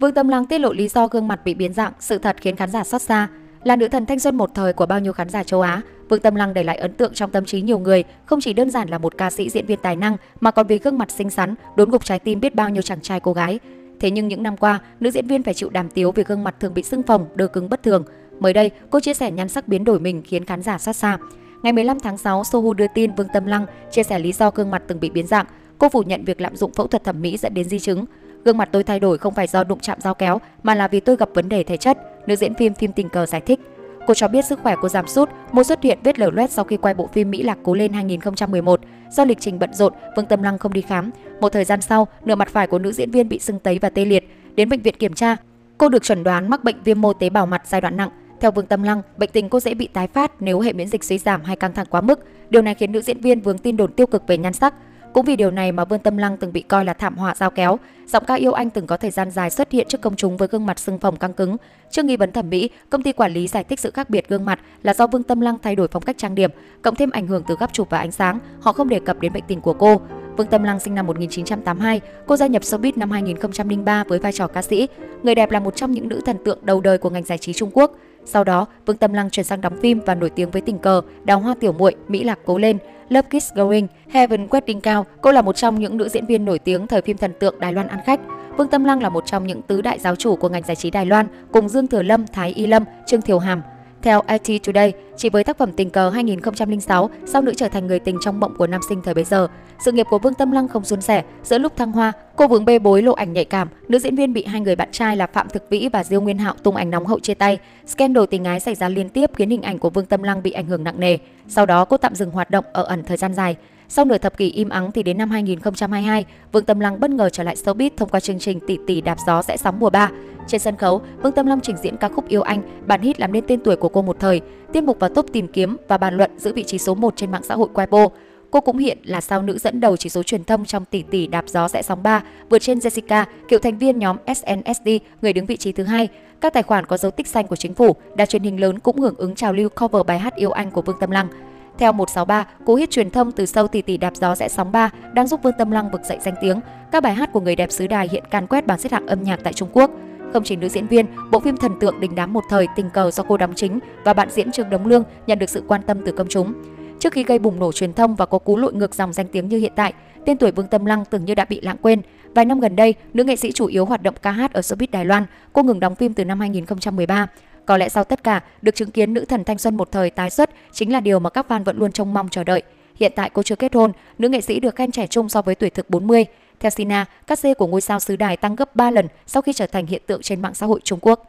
Vương Tâm Lăng tiết lộ lý do gương mặt bị biến dạng, sự thật khiến khán giả xót xa. Là nữ thần thanh xuân một thời của bao nhiêu khán giả châu Á, Vương Tâm Lăng để lại ấn tượng trong tâm trí nhiều người, không chỉ đơn giản là một ca sĩ diễn viên tài năng mà còn vì gương mặt xinh xắn, đốn gục trái tim biết bao nhiêu chàng trai cô gái. Thế nhưng những năm qua, nữ diễn viên phải chịu đàm tiếu vì gương mặt thường bị sưng phồng, đờ cứng bất thường. Mới đây, cô chia sẻ nhan sắc biến đổi mình khiến khán giả xót xa. Ngày 15 tháng 6, Sohu đưa tin Vương Tâm Lăng chia sẻ lý do gương mặt từng bị biến dạng. Cô phủ nhận việc lạm dụng phẫu thuật thẩm mỹ dẫn đến di chứng. Gương mặt tôi thay đổi không phải do đụng chạm dao kéo mà là vì tôi gặp vấn đề thể chất, nữ diễn phim phim tình cờ giải thích. Cô cho biết sức khỏe cô giảm sút, một xuất hiện vết lở loét sau khi quay bộ phim Mỹ Lạc Cố lên 2011. Do lịch trình bận rộn, Vương Tâm Lăng không đi khám. Một thời gian sau, nửa mặt phải của nữ diễn viên bị sưng tấy và tê liệt. Đến bệnh viện kiểm tra, cô được chẩn đoán mắc bệnh viêm mô tế bào mặt giai đoạn nặng. Theo Vương Tâm Lăng, bệnh tình cô dễ bị tái phát nếu hệ miễn dịch suy giảm hay căng thẳng quá mức. Điều này khiến nữ diễn viên vướng tin đồn tiêu cực về nhan sắc. Cũng vì điều này mà Vương Tâm Lăng từng bị coi là thảm họa dao kéo. Giọng ca yêu anh từng có thời gian dài xuất hiện trước công chúng với gương mặt sưng phồng căng cứng. Trước nghi vấn thẩm mỹ, công ty quản lý giải thích sự khác biệt gương mặt là do Vương Tâm Lăng thay đổi phong cách trang điểm, cộng thêm ảnh hưởng từ góc chụp và ánh sáng, họ không đề cập đến bệnh tình của cô. Vương Tâm Lăng sinh năm 1982, cô gia nhập showbiz năm 2003 với vai trò ca sĩ. Người đẹp là một trong những nữ thần tượng đầu đời của ngành giải trí Trung Quốc. Sau đó, Vương Tâm Lăng chuyển sang đóng phim và nổi tiếng với tình cờ Đào Hoa Tiểu Muội, Mỹ Lạc Cố lên, Love Kiss Going, Heaven Wedding Cao. Cô là một trong những nữ diễn viên nổi tiếng thời phim thần tượng Đài Loan ăn khách. Vương Tâm Lăng là một trong những tứ đại giáo chủ của ngành giải trí Đài Loan, cùng Dương Thừa Lâm, Thái Y Lâm, Trương Thiều Hàm. Theo IT Today, chỉ với tác phẩm Tình cờ 2006, sau nữ trở thành người tình trong mộng của nam sinh thời bấy giờ. Sự nghiệp của Vương Tâm Lăng không suôn sẻ, giữa lúc thăng hoa, cô vướng bê bối lộ ảnh nhạy cảm, nữ diễn viên bị hai người bạn trai là Phạm Thực Vĩ và Diêu Nguyên Hạo tung ảnh nóng hậu chia tay. Scandal tình ái xảy ra liên tiếp khiến hình ảnh của Vương Tâm Lăng bị ảnh hưởng nặng nề. Sau đó cô tạm dừng hoạt động ở ẩn thời gian dài. Sau nửa thập kỷ im ắng thì đến năm 2022, Vương Tâm Lăng bất ngờ trở lại showbiz thông qua chương trình Tỷ tỷ đạp gió sẽ sóng mùa 3. Trên sân khấu, Vương Tâm Lăng trình diễn ca khúc Yêu Anh, bản hit làm nên tên tuổi của cô một thời. Tiết mục vào top tìm kiếm và bàn luận giữ vị trí số 1 trên mạng xã hội Weibo. Cô cũng hiện là sao nữ dẫn đầu chỉ số truyền thông trong tỷ tỷ đạp gió sẽ sóng 3, vượt trên Jessica, cựu thành viên nhóm SNSD, người đứng vị trí thứ hai. Các tài khoản có dấu tích xanh của chính phủ, đài truyền hình lớn cũng hưởng ứng trào lưu cover bài hát Yêu Anh của Vương Tâm Lăng. Theo 163, cú hit truyền thông từ sâu tỷ tỷ đạp gió sẽ sóng 3 đang giúp Vương Tâm Lăng vực dậy danh tiếng. Các bài hát của người đẹp xứ đài hiện can quét bảng xếp hạng âm nhạc tại Trung Quốc. Không chỉ nữ diễn viên, bộ phim thần tượng đình đám một thời tình cờ do cô đóng chính và bạn diễn Trương Đống Lương nhận được sự quan tâm từ công chúng. Trước khi gây bùng nổ truyền thông và có cú lội ngược dòng danh tiếng như hiện tại, tên tuổi Vương Tâm Lăng tưởng như đã bị lãng quên. Vài năm gần đây, nữ nghệ sĩ chủ yếu hoạt động ca hát ở showbiz Đài Loan. Cô ngừng đóng phim từ năm 2013. Có lẽ sau tất cả, được chứng kiến nữ thần thanh xuân một thời tái xuất chính là điều mà các fan vẫn luôn trông mong chờ đợi. Hiện tại cô chưa kết hôn, nữ nghệ sĩ được khen trẻ trung so với tuổi thực 40. Theo Sina, các dê của ngôi sao xứ đài tăng gấp 3 lần sau khi trở thành hiện tượng trên mạng xã hội Trung Quốc.